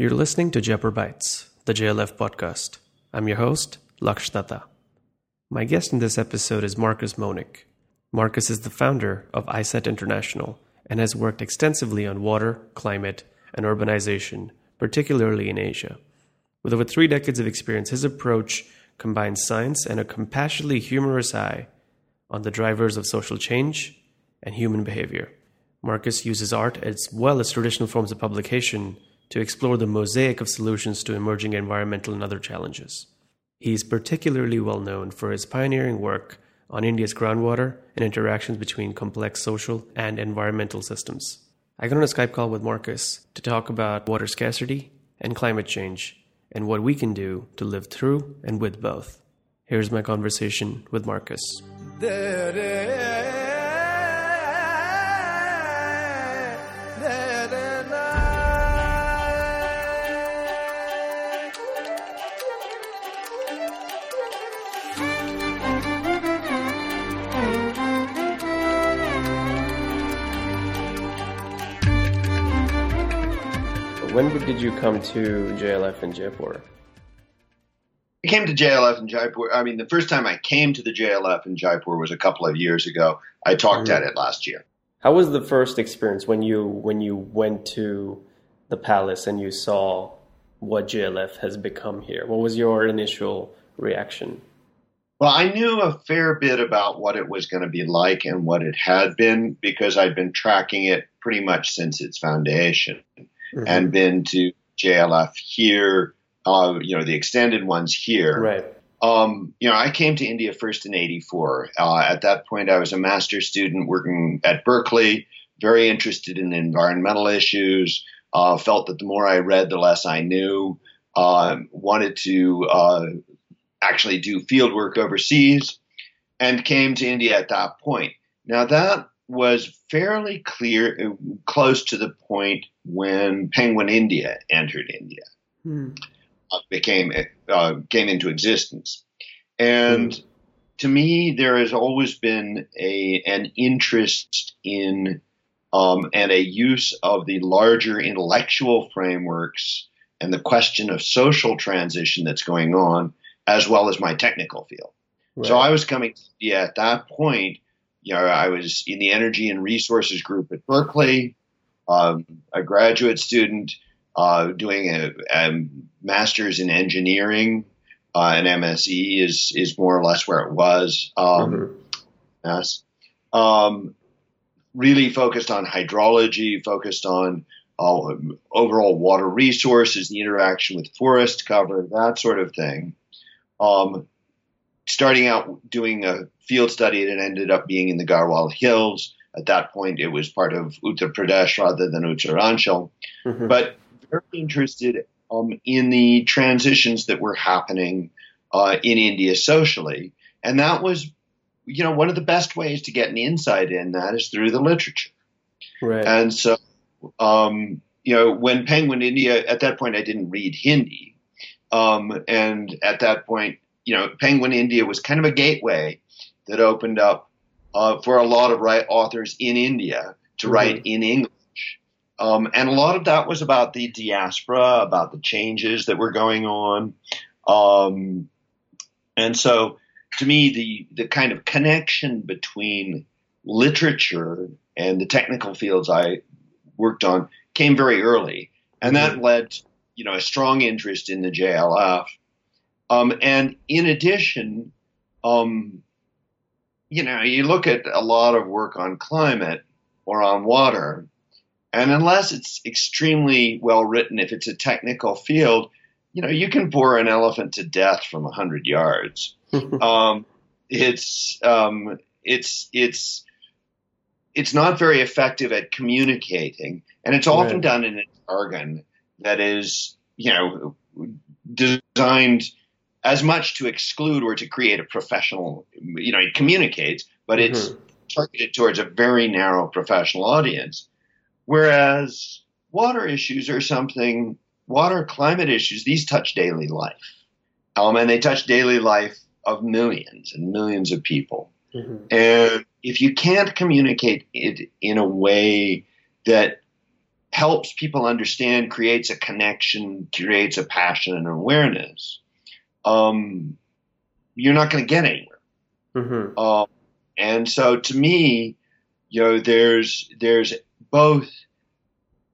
You're listening to Jaipur Bytes, the JLF podcast. I'm your host, Laksh Datta. My guest in this episode is Marcus Moench. Marcus is the founder of ISET International and has worked extensively on water, climate, and urbanization, particularly in Asia. With over three decades of experience, his approach combines science and a compassionately humorous eye on the drivers of social change and human behavior. Marcus uses art as well as traditional forms of publication to explore the mosaic of solutions to emerging environmental and other challenges. He is particularly well known for his pioneering work on India's groundwater and interactions between complex social and environmental systems. I got on a Skype call with Marcus to talk about water scarcity and climate change and what we can do to live through and with both. Here's my conversation with Marcus. When did you come to JLF in Jaipur? I came to JLF in Jaipur. I mean, the first time I came to the JLF in Jaipur was a couple of years ago. I talked mm-hmm. at it last year. How was the first experience when you when you went to the palace and you saw what JLF has become here? What was your initial reaction? Well, I knew a fair bit about what it was going to be like and what it had been because I'd been tracking it pretty much since its foundation mm-hmm. and been to JLF here, uh, you know, the extended ones here. Right. Um, you know, I came to India first in '84. Uh, at that point, I was a master's student working at Berkeley, very interested in environmental issues. Uh, felt that the more I read, the less I knew. Uh, wanted to uh, actually do field work overseas, and came to India at that point. Now that was fairly clear, close to the point when Penguin India entered India, hmm. uh, became uh, came into existence, and hmm. to me, there has always been a an interest in um, and a use of the larger intellectual frameworks and the question of social transition that's going on, as well as my technical field. Right. So I was coming to India at that point you know, I was in the energy and resources group at Berkeley, um, a graduate student uh, doing a, a, master's in engineering. Uh, an MSE is is more or less where it was. Um, mm-hmm. Yes. Um, really focused on hydrology, focused on uh, overall water resources, the interaction with forest cover, that sort of thing. Um, starting out doing a field study, it ended up being in the Garhwal Hills. At that point, it was part of Uttar Pradesh rather than Uttaranchal. Mm-hmm. But very interested um, in the transitions that were happening uh, in India socially. And that was, you know, one of the best ways to get an insight in that is through the literature. Right. And so, um, you know, when Penguin India, at that point, I didn't read Hindi. Um, and at that point, you know, Penguin India was kind of a gateway that opened up uh, for a lot of right authors in India to mm-hmm. write in English. Um, and a lot of that was about the diaspora, about the changes that were going on. Um, and so, to me, the, the kind of connection between literature and the technical fields I worked on came very early. And that mm-hmm. led, you know, a strong interest in the JLF um, and in addition, um, you know, you look at a lot of work on climate or on water, and unless it's extremely well written, if it's a technical field, you know, you can bore an elephant to death from a hundred yards. um, it's um, it's it's it's not very effective at communicating, and it's often right. done in a jargon that is, you know, designed as much to exclude or to create a professional, you know, it communicates, but it's mm-hmm. targeted towards a very narrow professional audience. Whereas water issues are something, water climate issues, these touch daily life. Um, and they touch daily life of millions and millions of people. Mm-hmm. And if you can't communicate it in a way that helps people understand, creates a connection, creates a passion and awareness, um, you're not going to get anywhere. Mm-hmm. Uh, and so, to me, you know, there's there's both.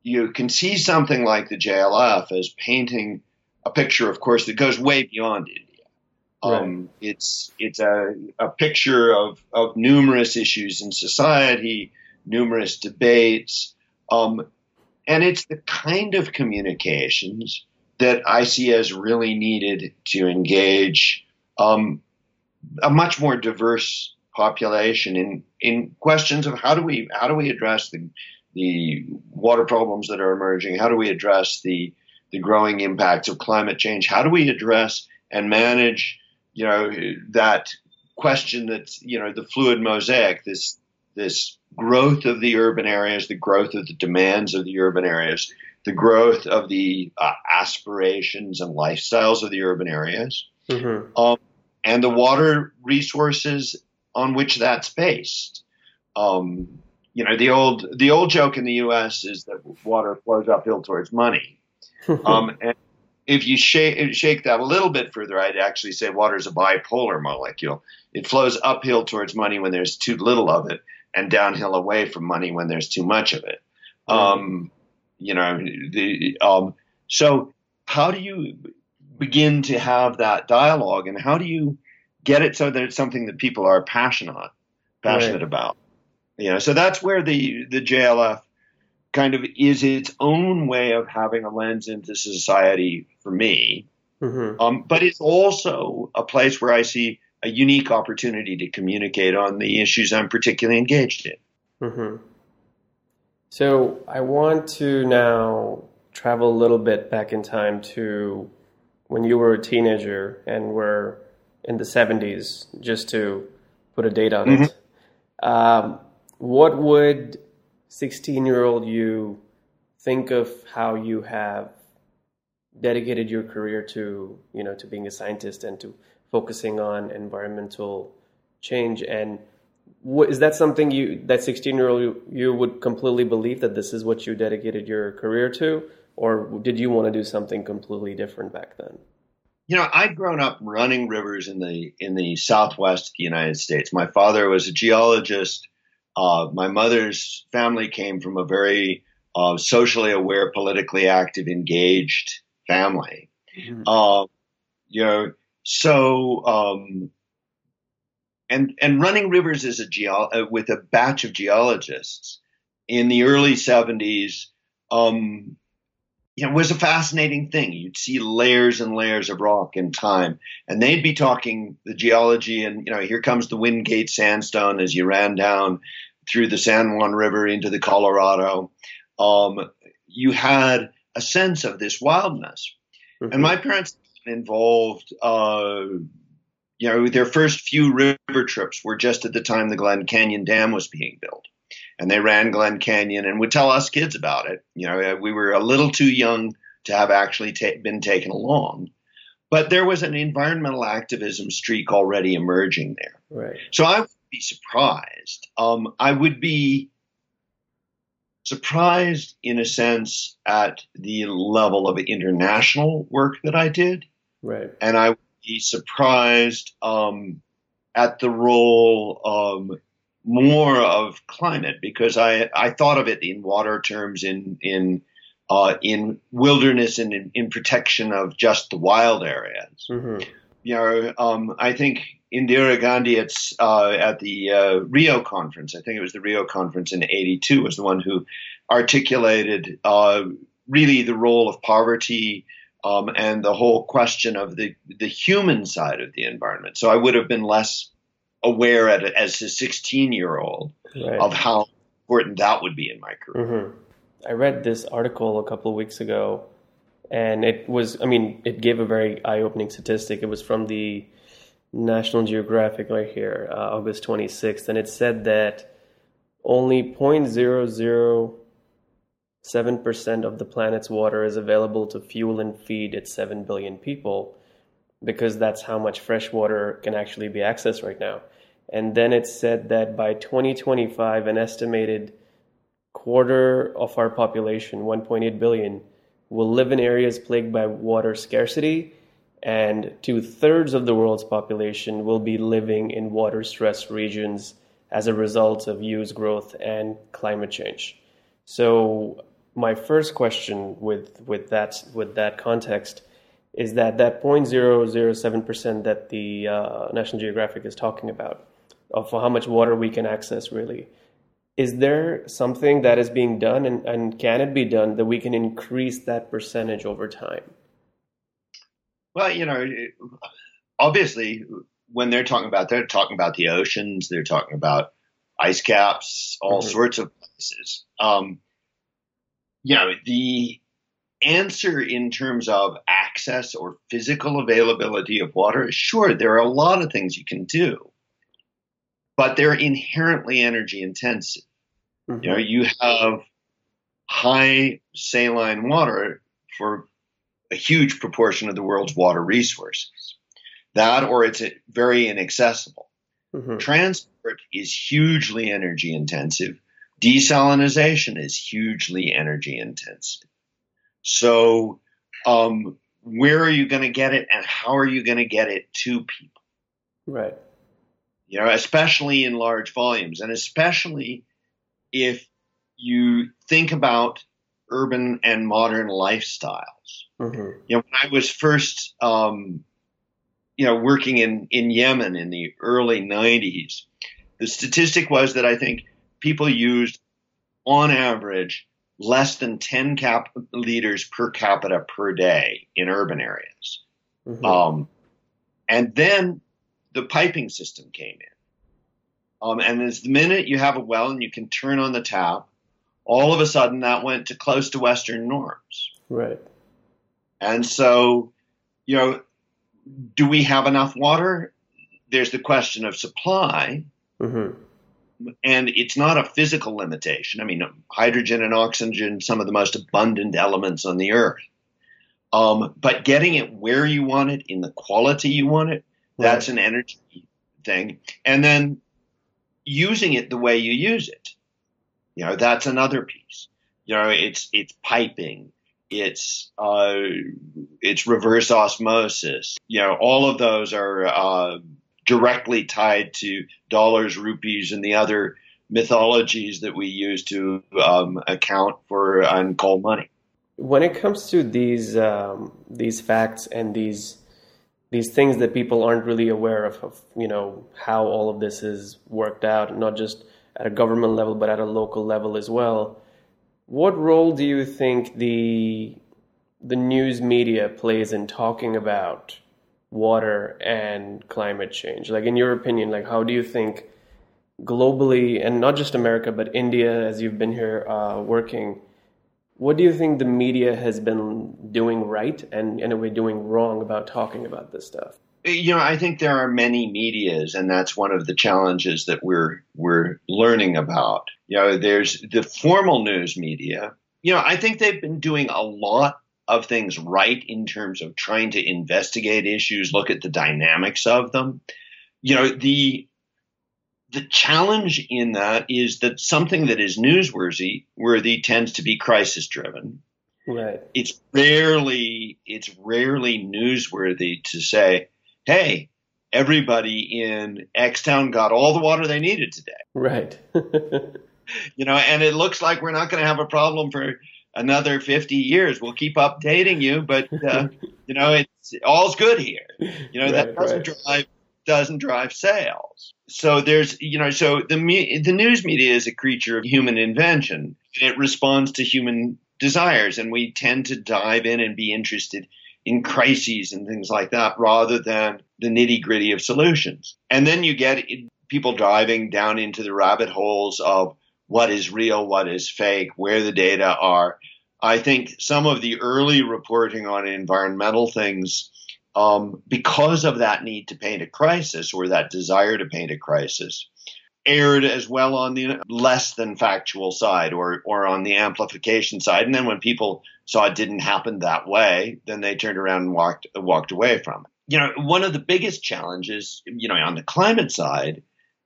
You can see something like the JLF as painting a picture, of course, that goes way beyond India. Um. It's it's a, a picture of, of numerous issues in society, numerous debates, um, and it's the kind of communications that I see really needed to engage um, a much more diverse population in in questions of how do we how do we address the the water problems that are emerging? How do we address the the growing impacts of climate change? How do we address and manage you know, that question that's, you know, the fluid mosaic, this, this growth of the urban areas, the growth of the demands of the urban areas, the growth of the uh, aspirations and lifestyles of the urban areas, mm-hmm. um, and the water resources on which that's based. Um, you know, the old the old joke in the U.S. is that water flows uphill towards money, um, and if you shake, shake that a little bit further, I'd actually say water is a bipolar molecule. It flows uphill towards money when there's too little of it, and downhill away from money when there's too much of it. Mm-hmm. Um, you know, the, um, so how do you begin to have that dialogue, and how do you get it so that it's something that people are passionate passionate right. about? You know, so that's where the the JLF kind of is its own way of having a lens into society for me. Mm-hmm. Um, but it's also a place where I see a unique opportunity to communicate on the issues I'm particularly engaged in. Mm-hmm. So I want to now travel a little bit back in time to when you were a teenager and were in the 70s, just to put a date on mm-hmm. it. Um, what would 16 year old you think of how you have dedicated your career to you know to being a scientist and to focusing on environmental change and what, is that something you that 16 year old you would completely believe that this is what you dedicated your career to or did you want to do something completely different back then you know i'd grown up running rivers in the in the southwest of the united states my father was a geologist uh, my mother's family came from a very uh, socially aware, politically active, engaged family. Mm-hmm. Uh, you know, so um, and and running rivers as a geo- uh, with a batch of geologists in the early '70s. Um, you know, was a fascinating thing. You'd see layers and layers of rock in time, and they'd be talking the geology, and you know, here comes the Wingate sandstone as you ran down through the San Juan River into the Colorado. Um, you had a sense of this wildness, mm-hmm. and my parents involved. Uh, you know, their first few river trips were just at the time the Glen Canyon Dam was being built and they ran Glen Canyon and would tell us kids about it. You know, we were a little too young to have actually ta- been taken along, but there was an environmental activism streak already emerging there. Right. So I would be surprised. Um, I would be surprised in a sense at the level of international work that I did. Right. And I would be surprised um, at the role um, more of climate because I, I thought of it in water terms, in in uh, in wilderness and in, in, protection of just the wild areas. Mm-hmm. You know, um, I think Indira Gandhi at, uh, at the uh, Rio conference, I think it was the Rio conference in '82, was the one who articulated uh, really the role of poverty um, and the whole question of the the human side of the environment. So I would have been less aware at, as a 16 year old right. of how important that would be in my career. Mm-hmm. I read this article a couple of weeks ago, and it was, I mean, it gave a very eye opening statistic. It was from the National Geographic right here, uh, August 26th, and it said that only 0.007% of the planet's water is available to fuel and feed its 7 billion people because that's how much fresh water can actually be accessed right now. And then it said that by 2025, an estimated quarter of our population, 1.8 billion, will live in areas plagued by water scarcity, and two thirds of the world's population will be living in water stressed regions as a result of use growth and climate change. So, my first question with, with, that, with that context is that that 0.007% that the uh, National Geographic is talking about of how much water we can access really is there something that is being done and, and can it be done that we can increase that percentage over time well you know obviously when they're talking about they're talking about the oceans they're talking about ice caps all mm-hmm. sorts of places um, you know the answer in terms of access or physical availability of water sure there are a lot of things you can do but they're inherently energy intensive. Mm-hmm. You know, you have high saline water for a huge proportion of the world's water resources. That or it's very inaccessible. Mm-hmm. Transport is hugely energy intensive. Desalinization is hugely energy intensive. So, um, where are you going to get it and how are you going to get it to people? Right you know, especially in large volumes, and especially if you think about urban and modern lifestyles. Mm-hmm. You know, when I was first, um, you know, working in, in Yemen in the early 90s, the statistic was that I think people used, on average, less than 10 cap- liters per capita per day in urban areas. Mm-hmm. Um, and then the piping system came in. Um, and as the minute you have a well and you can turn on the tap, all of a sudden that went to close to Western norms. Right. And so, you know, do we have enough water? There's the question of supply. Mm-hmm. And it's not a physical limitation. I mean, hydrogen and oxygen, some of the most abundant elements on the earth. Um, but getting it where you want it, in the quality you want it, that's an energy thing. And then using it the way you use it. You know, that's another piece. You know, it's it's piping, it's uh, it's reverse osmosis. You know, all of those are uh, directly tied to dollars, rupees, and the other mythologies that we use to um, account for and call money. When it comes to these um, these facts and these these things that people aren't really aware of, of you know how all of this is worked out, not just at a government level but at a local level as well. What role do you think the the news media plays in talking about water and climate change? Like in your opinion, like how do you think globally and not just America but India, as you've been here uh, working, what do you think the media has been doing right and in a way doing wrong about talking about this stuff? You know, I think there are many medias, and that's one of the challenges that we're we're learning about. You know, there's the formal news media. You know, I think they've been doing a lot of things right in terms of trying to investigate issues, look at the dynamics of them. You know, the the challenge in that is that something that is newsworthy worthy tends to be crisis driven. Right. It's rarely it's rarely newsworthy to say, "Hey, everybody in X town got all the water they needed today." Right. you know, and it looks like we're not going to have a problem for another 50 years. We'll keep updating you, but uh, you know, it's all's good here. You know, right, that doesn't right. drive doesn't drive sales. So there's, you know, so the the news media is a creature of human invention. It responds to human desires, and we tend to dive in and be interested in crises and things like that rather than the nitty gritty of solutions. And then you get people driving down into the rabbit holes of what is real, what is fake, where the data are. I think some of the early reporting on environmental things um, because of that need to paint a crisis or that desire to paint a crisis, erred as well on the less than factual side or or on the amplification side. And then when people saw it didn't happen that way, then they turned around and walked walked away from it. You know, one of the biggest challenges, you know, on the climate side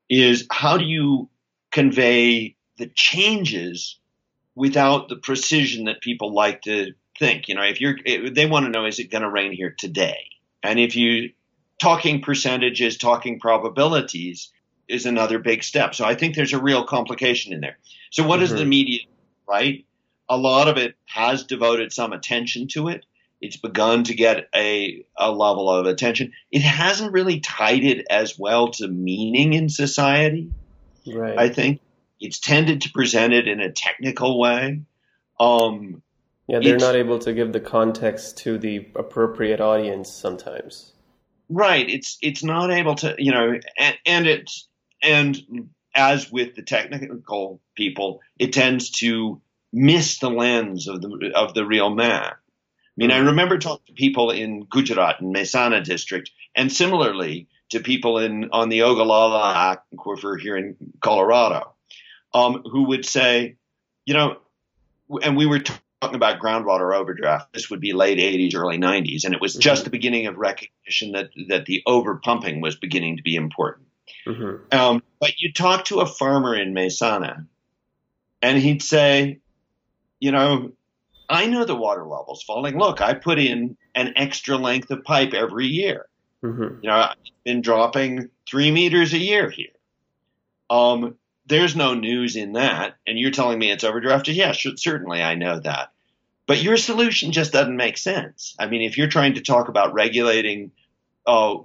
is how do you convey the changes without the precision that people like to think. You know, if you're, they want to know, is it going to rain here today? And if you talking percentages, talking probabilities is another big step. So I think there's a real complication in there. So what mm-hmm. is the media, right? A lot of it has devoted some attention to it. It's begun to get a, a level of attention. It hasn't really tied it as well to meaning in society. Right. I think it's tended to present it in a technical way. Um, yeah, they're not able to give the context to the appropriate audience sometimes. Right. It's it's not able to, you know, and, and it's and as with the technical people, it tends to miss the lens of the of the real man. I mean, I remember talking to people in Gujarat and Mehsana district, and similarly to people in on the Ogallala aquifer here in Colorado, um, who would say, you know, and we were talking about groundwater overdraft. This would be late 80s, early 90s, and it was just mm-hmm. the beginning of recognition that that the overpumping was beginning to be important. Mm-hmm. Um, but you talk to a farmer in Mehsana, and he'd say, you know, I know the water level's falling. Look, I put in an extra length of pipe every year. Mm-hmm. You know, I've been dropping three meters a year here. Um, there's no news in that. And you're telling me it's overdrafted? Yeah, sure, certainly I know that. But your solution just doesn't make sense. I mean, if you're trying to talk about regulating uh,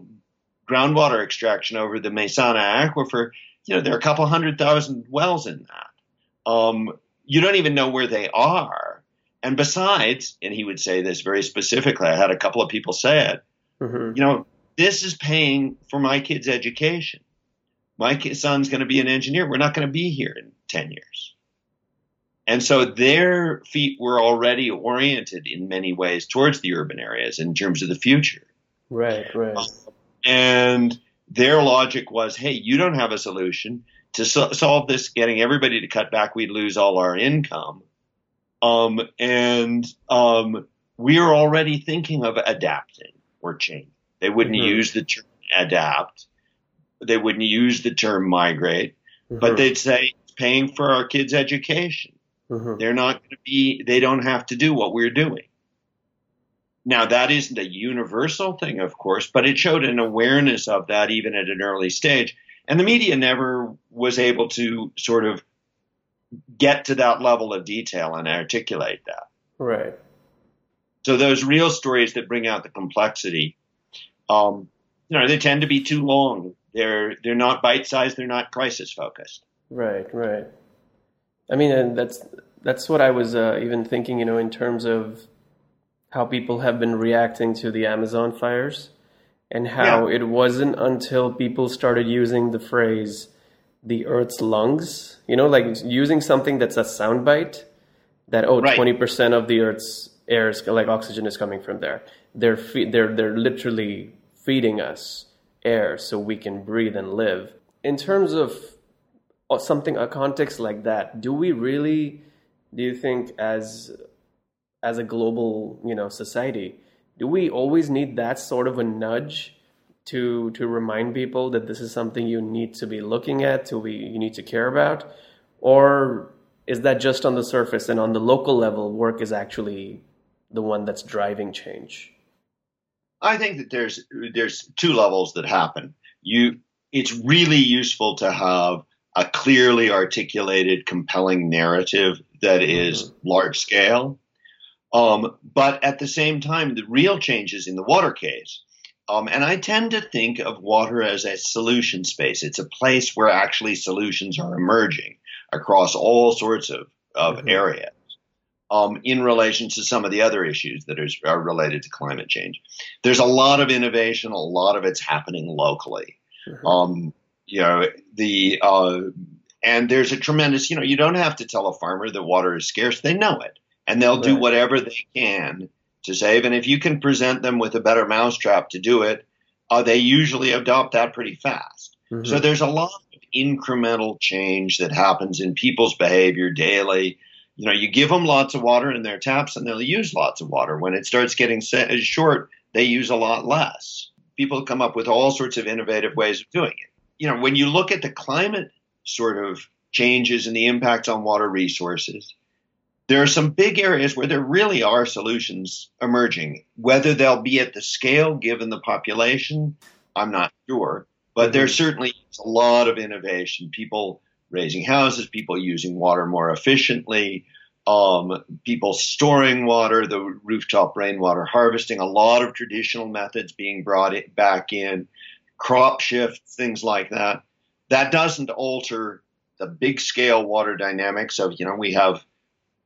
groundwater extraction over the Mehsana aquifer, you know, there are a couple hundred thousand wells in that. Um, you don't even know where they are. And besides, and he would say this very specifically, I had a couple of people say it, mm-hmm. you know, this is paying for my kid's education my son's going to be an engineer. We're not going to be here in 10 years. And so their feet were already oriented in many ways towards the urban areas in terms of the future. Right, right. and their logic was, hey, you don't have a solution to so- solve this, getting everybody to cut back, we'd lose all our income. Um, and um, we are already thinking of adapting or changing. They wouldn't mm-hmm. use the term adapt they wouldn't use the term migrate, mm-hmm. but they'd say it's paying for our kids' education. Mm-hmm. They're not going to be, they don't have to do what we're doing. Now, that isn't a universal thing, of course, but it showed an awareness of that even at an early stage. And the media never was able to sort of get to that level of detail and articulate that. Right. So those real stories that bring out the complexity, um, you know, they tend to be too long. They're they're not bite sized. They're not crisis focused. Right, right. I mean, and that's that's what I was uh, even thinking. You know, in terms of how people have been reacting to the Amazon fires, and how yeah. it wasn't until people started using the phrase "the Earth's lungs," you know, like using something that's a soundbite that oh, twenty right. percent of the Earth's air is like oxygen is coming from there. They're fe- they're they're literally feeding us air so we can breathe and live. In terms of uh, something, a context like that, do we really, do you think, as as a global, you know, society, do we always need that sort of a nudge to to remind people that this is something you need to be looking at, to be you need to care about, or is that just on the surface and on the local level, work is actually the one that's driving change? I think that there's there's two levels that happen. You, it's really useful to have a clearly articulated, compelling narrative that is mm-hmm. large scale. Um, but at the same time, the real changes in the water case. Um, and I tend to think of water as a solution space. It's a place where actually solutions are emerging across all sorts of, of mm-hmm. areas um, in relation to some of the other issues that are, are, related to climate change. There's a lot of innovation, a lot of it's happening locally. Mm-hmm. Um, you know, the uh, and there's a tremendous, you know, you don't have to tell a farmer that water is scarce; they know it, and they'll right. do whatever they can to save. And if you can present them with a better mousetrap to do it, uh, they usually adopt that pretty fast. Mm-hmm. So there's a lot of incremental change that happens in people's behavior daily you know, you give them lots of water in their taps and they'll use lots of water. When it starts getting short, they use a lot less. People come up with all sorts of innovative ways of doing it. You know, when you look at the climate sort of changes and the impact on water resources, there are some big areas where there really are solutions emerging. Whether they'll be at the scale given the population, I'm not sure. But mm-hmm. there certainly is a lot of innovation. People raising houses, people using water more efficiently, um, people storing water, the rooftop rainwater harvesting, a lot of traditional methods being brought back in, crop shifts, things like that. That doesn't alter the big scale water dynamics of, you know, we have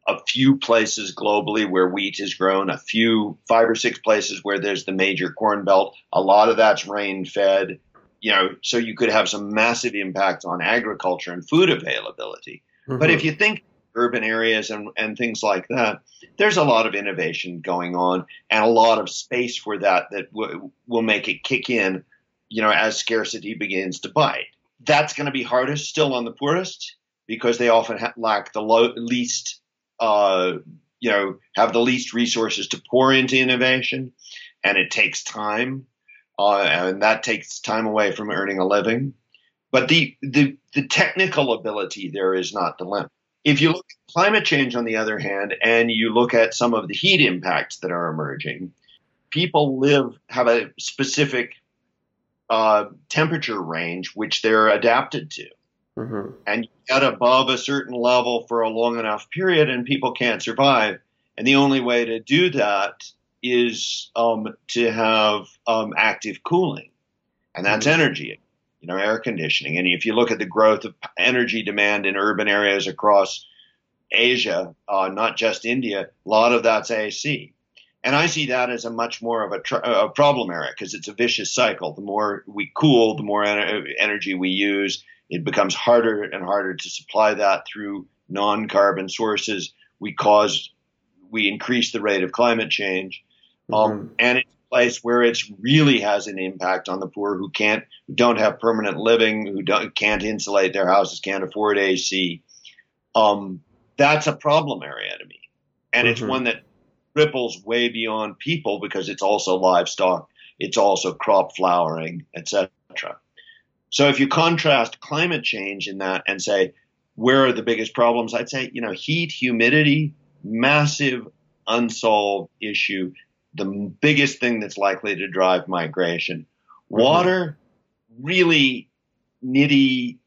a few places globally where wheat is grown, a few, five or six places where there's the major corn belt. A lot of that's rain fed, you know, so you could have some massive impact on agriculture and food availability. Mm-hmm. But if you think urban areas and, and things like that, there's a lot of innovation going on and a lot of space for that that w- will make it kick in, you know, as scarcity begins to bite. That's going to be hardest still on the poorest because they often ha- lack the low, least uh, you know, have the least resources to pour into innovation, and it takes time, uh, and that takes time away from earning a living. But the, the the technical ability there is not the limit. If you look at climate change, on the other hand, and you look at some of the heat impacts that are emerging, people live have a specific uh, temperature range which they're adapted to. Mm-hmm. And you get above a certain level for a long enough period, and people can't survive. And the only way to do that is um, to have um, active cooling, and that's mm-hmm. energy, you know, air conditioning. And if you look at the growth of energy demand in urban areas across Asia, uh, not just India, a lot of that's AC. And I see that as a much more of a, tr- a problem area because it's a vicious cycle. The more we cool, the more en- energy we use it becomes harder and harder to supply that through non-carbon sources. We cause, we increase the rate of climate change. Um, mm-hmm. Um, and it's a place where it really has an impact on the poor who can't, who don't have permanent living, who don't, can't insulate their houses, can't afford AC. Um, that's a problem area to me. And mm-hmm. it's one that ripples way beyond people because it's also livestock. It's also crop flowering, etc. So if you contrast climate change in that and say, where are the biggest problems? I'd say, you know, heat, humidity, massive unsolved issue, the biggest thing that's likely to drive migration. Mm-hmm. Water, really nitty,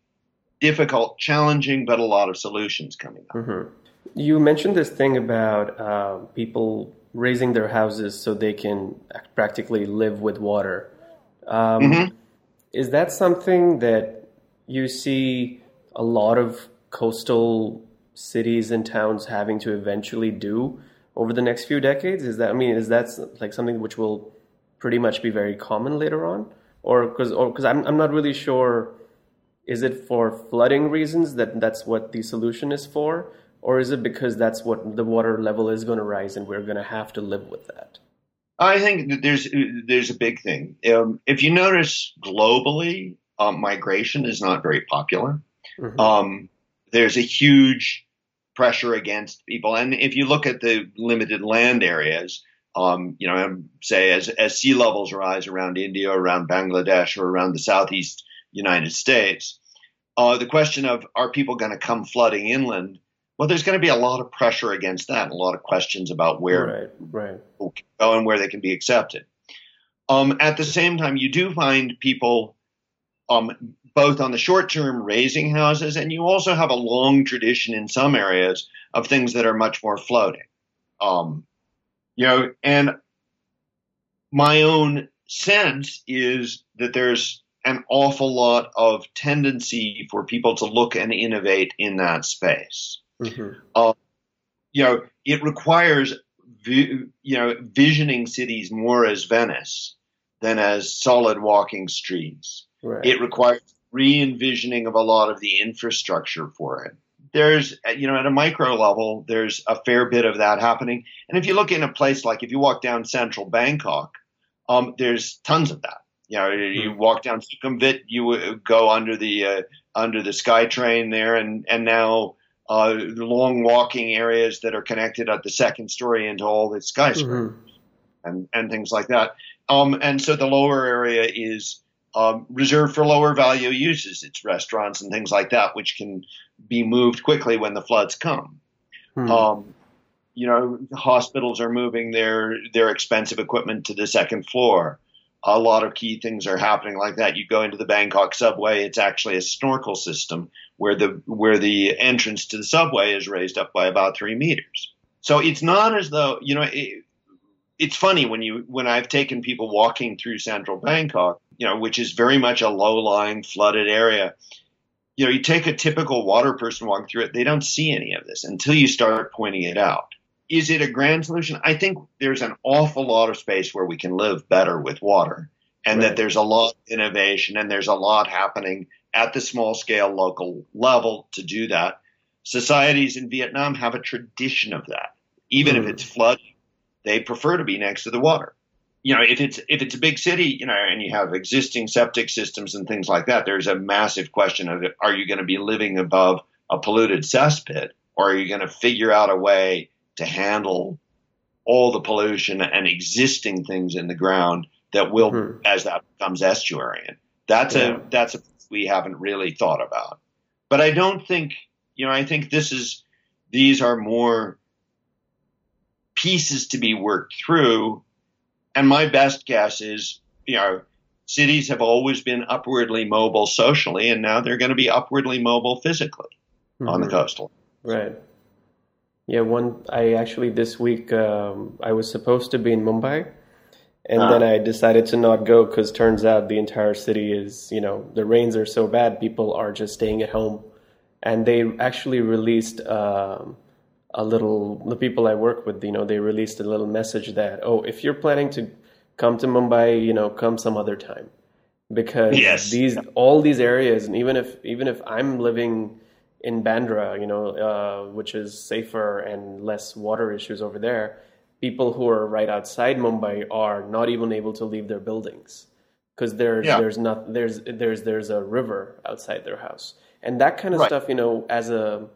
difficult, challenging, but a lot of solutions coming up. Mm-hmm. You mentioned this thing about uh, people raising their houses so they can practically live with water. Um, mm-hmm. Is that something that you see a lot of coastal cities and towns having to eventually do over the next few decades? Is that I mean, is that like something which will pretty much be very common later on, or because or because I'm I'm not really sure. Is it for flooding reasons that that's what the solution is for, or is it because that's what the water level is going to rise and we're going to have to live with that? I think there's there's a big thing. Um, if you notice globally, um, migration is not very popular. Mm-hmm. Um, there's a huge pressure against people, and if you look at the limited land areas, um, you know, say as as sea levels rise around India, around Bangladesh, or around the southeast United States, uh, the question of are people going to come flooding inland well, there's going to be a lot of pressure against that, and a lot of questions about where right, right. people can go and where they can be accepted. Um, at the same time, you do find people um, both on the short term raising houses, and you also have a long tradition in some areas of things that are much more floating. Um, you know, and my own sense is that there's an awful lot of tendency for people to look and innovate in that space. Mm-hmm. Uh, you know, it requires you know visioning cities more as Venice than as solid walking streets. Right. It requires re-envisioning of a lot of the infrastructure for it. There's, you know, at a micro level, there's a fair bit of that happening. And if you look in a place like if you walk down central Bangkok, um, there's tons of that. You know, you hmm. walk down Sukhumvit, you go under the uh, under the SkyTrain there, and and now uh, long walking areas that are connected at the second story into all the skyscrapers mm-hmm. and, and things like that. Um, and so the lower area is um, reserved for lower value uses. It's restaurants and things like that, which can be moved quickly when the floods come. Mm-hmm. Um, you know, hospitals are moving their their expensive equipment to the second floor. A lot of key things are happening like that. You go into the Bangkok subway; it's actually a snorkel system where the where the entrance to the subway is raised up by about three meters. So it's not as though you know. It, it's funny when you when I've taken people walking through central Bangkok, you know, which is very much a low-lying flooded area. You know, you take a typical water person walking through it, they don't see any of this until you start pointing it out. Is it a grand solution? I think there's an awful lot of space where we can live better with water and right. that there's a lot of innovation and there's a lot happening at the small scale local level to do that. Societies in Vietnam have a tradition of that. Even mm. if hmm. it's flooding, they prefer to be next to the water. You know, if it's if it's a big city, you know, and you have existing septic systems and things like that, there's a massive question of are you going to be living above a polluted cesspit, or are you going to figure out a way to handle all the pollution and existing things in the ground that will, mm-hmm. as that becomes estuarine? That's yeah. a that's a we haven't really thought about. But I don't think, you know, I think this is these are more pieces to be worked through. And my best guess is, you know, cities have always been upwardly mobile socially, and now they're going to be upwardly mobile physically mm-hmm. on the mm-hmm. coastal. Right. Yeah, one. I actually this week um, I was supposed to be in Mumbai, and uh, then I decided to not go because turns out the entire city is, you know, the rains are so bad, people are just staying at home, and they actually released. Um, a little the people I work with, you know, they released a little message that oh, if you're planning to come to Mumbai, you know, come some other time because yes. these all these areas, and even if even if I'm living in Bandra, you know, uh, which is safer and less water issues over there, people who are right outside Mumbai are not even able to leave their buildings because there's yeah. there's not there's there's there's a river outside their house and that kind of right. stuff. You know, as a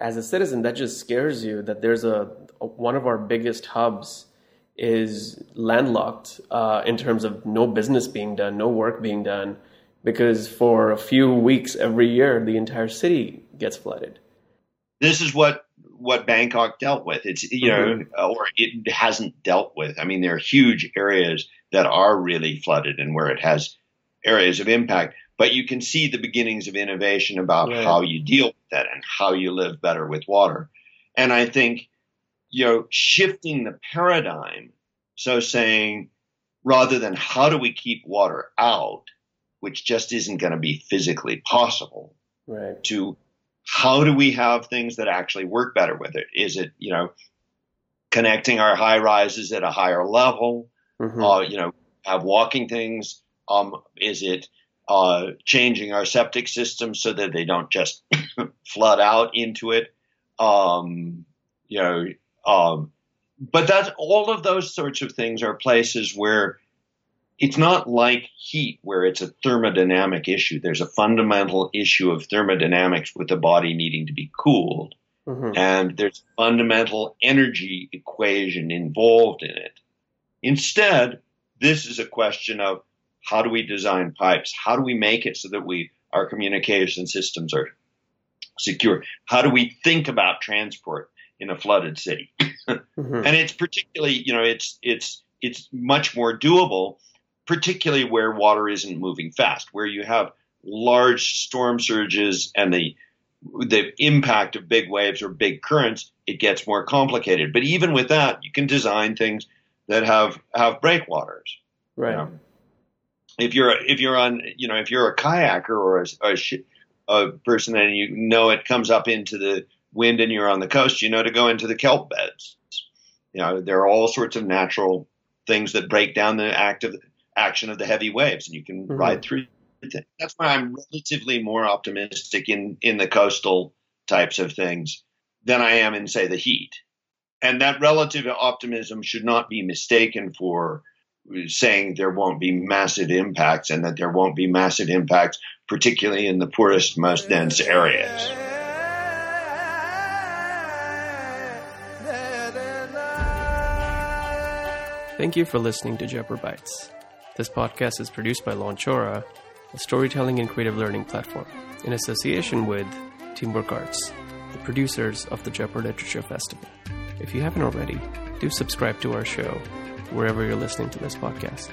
as a citizen, that just scares you that there's a, a one of our biggest hubs is landlocked uh, in terms of no business being done, no work being done, because for a few weeks every year, the entire city gets flooded. This is what what Bangkok dealt with. It's you mm-hmm. know, or it hasn't dealt with. I mean, there are huge areas that are really flooded and where it has areas of impact but you can see the beginnings of innovation about right. how you deal with that and how you live better with water. And I think, you know, shifting the paradigm. So saying, rather than how do we keep water out, which just isn't going to be physically possible, right. to how do we have things that actually work better with it? Is it, you know, connecting our high rises at a higher level? Mm-hmm. Uh, you know, have walking things? Um, is it uh, changing our septic system so that they don't just flood out into it. Um, you know, um, but that's all of those sorts of things are places where it's not like heat where it's a thermodynamic issue. There's a fundamental issue of thermodynamics with the body needing to be cooled. Mm-hmm. And there's fundamental energy equation involved in it. Instead, this is a question of how do we design pipes? How do we make it so that we our communication systems are secure? How do we think about transport in a flooded city? mm-hmm. And it's particularly, you know, it's it's it's much more doable, particularly where water isn't moving fast, where you have large storm surges and the the impact of big waves or big currents, it gets more complicated. But even with that, you can design things that have have breakwaters. Right. You know? If you're if you're on you know if you're a kayaker or a, a, a, person and you know it comes up into the wind and you're on the coast, you know to go into the kelp beds. You know there are all sorts of natural things that break down the active action of the heavy waves, and you can mm-hmm. ride through. That's why I'm relatively more optimistic in in the coastal types of things than I am in say the heat. And that relative optimism should not be mistaken for saying there won't be massive impacts and that there won't be massive impacts, particularly in the poorest, most dense areas. Thank you for listening to Jaipur Bytes. This podcast is produced by Launchora, a storytelling and creative learning platform, in association with Teamwork Arts, the producers of the Jaipur Literature Festival. If you haven't already, do subscribe to our show wherever you're listening to this podcast.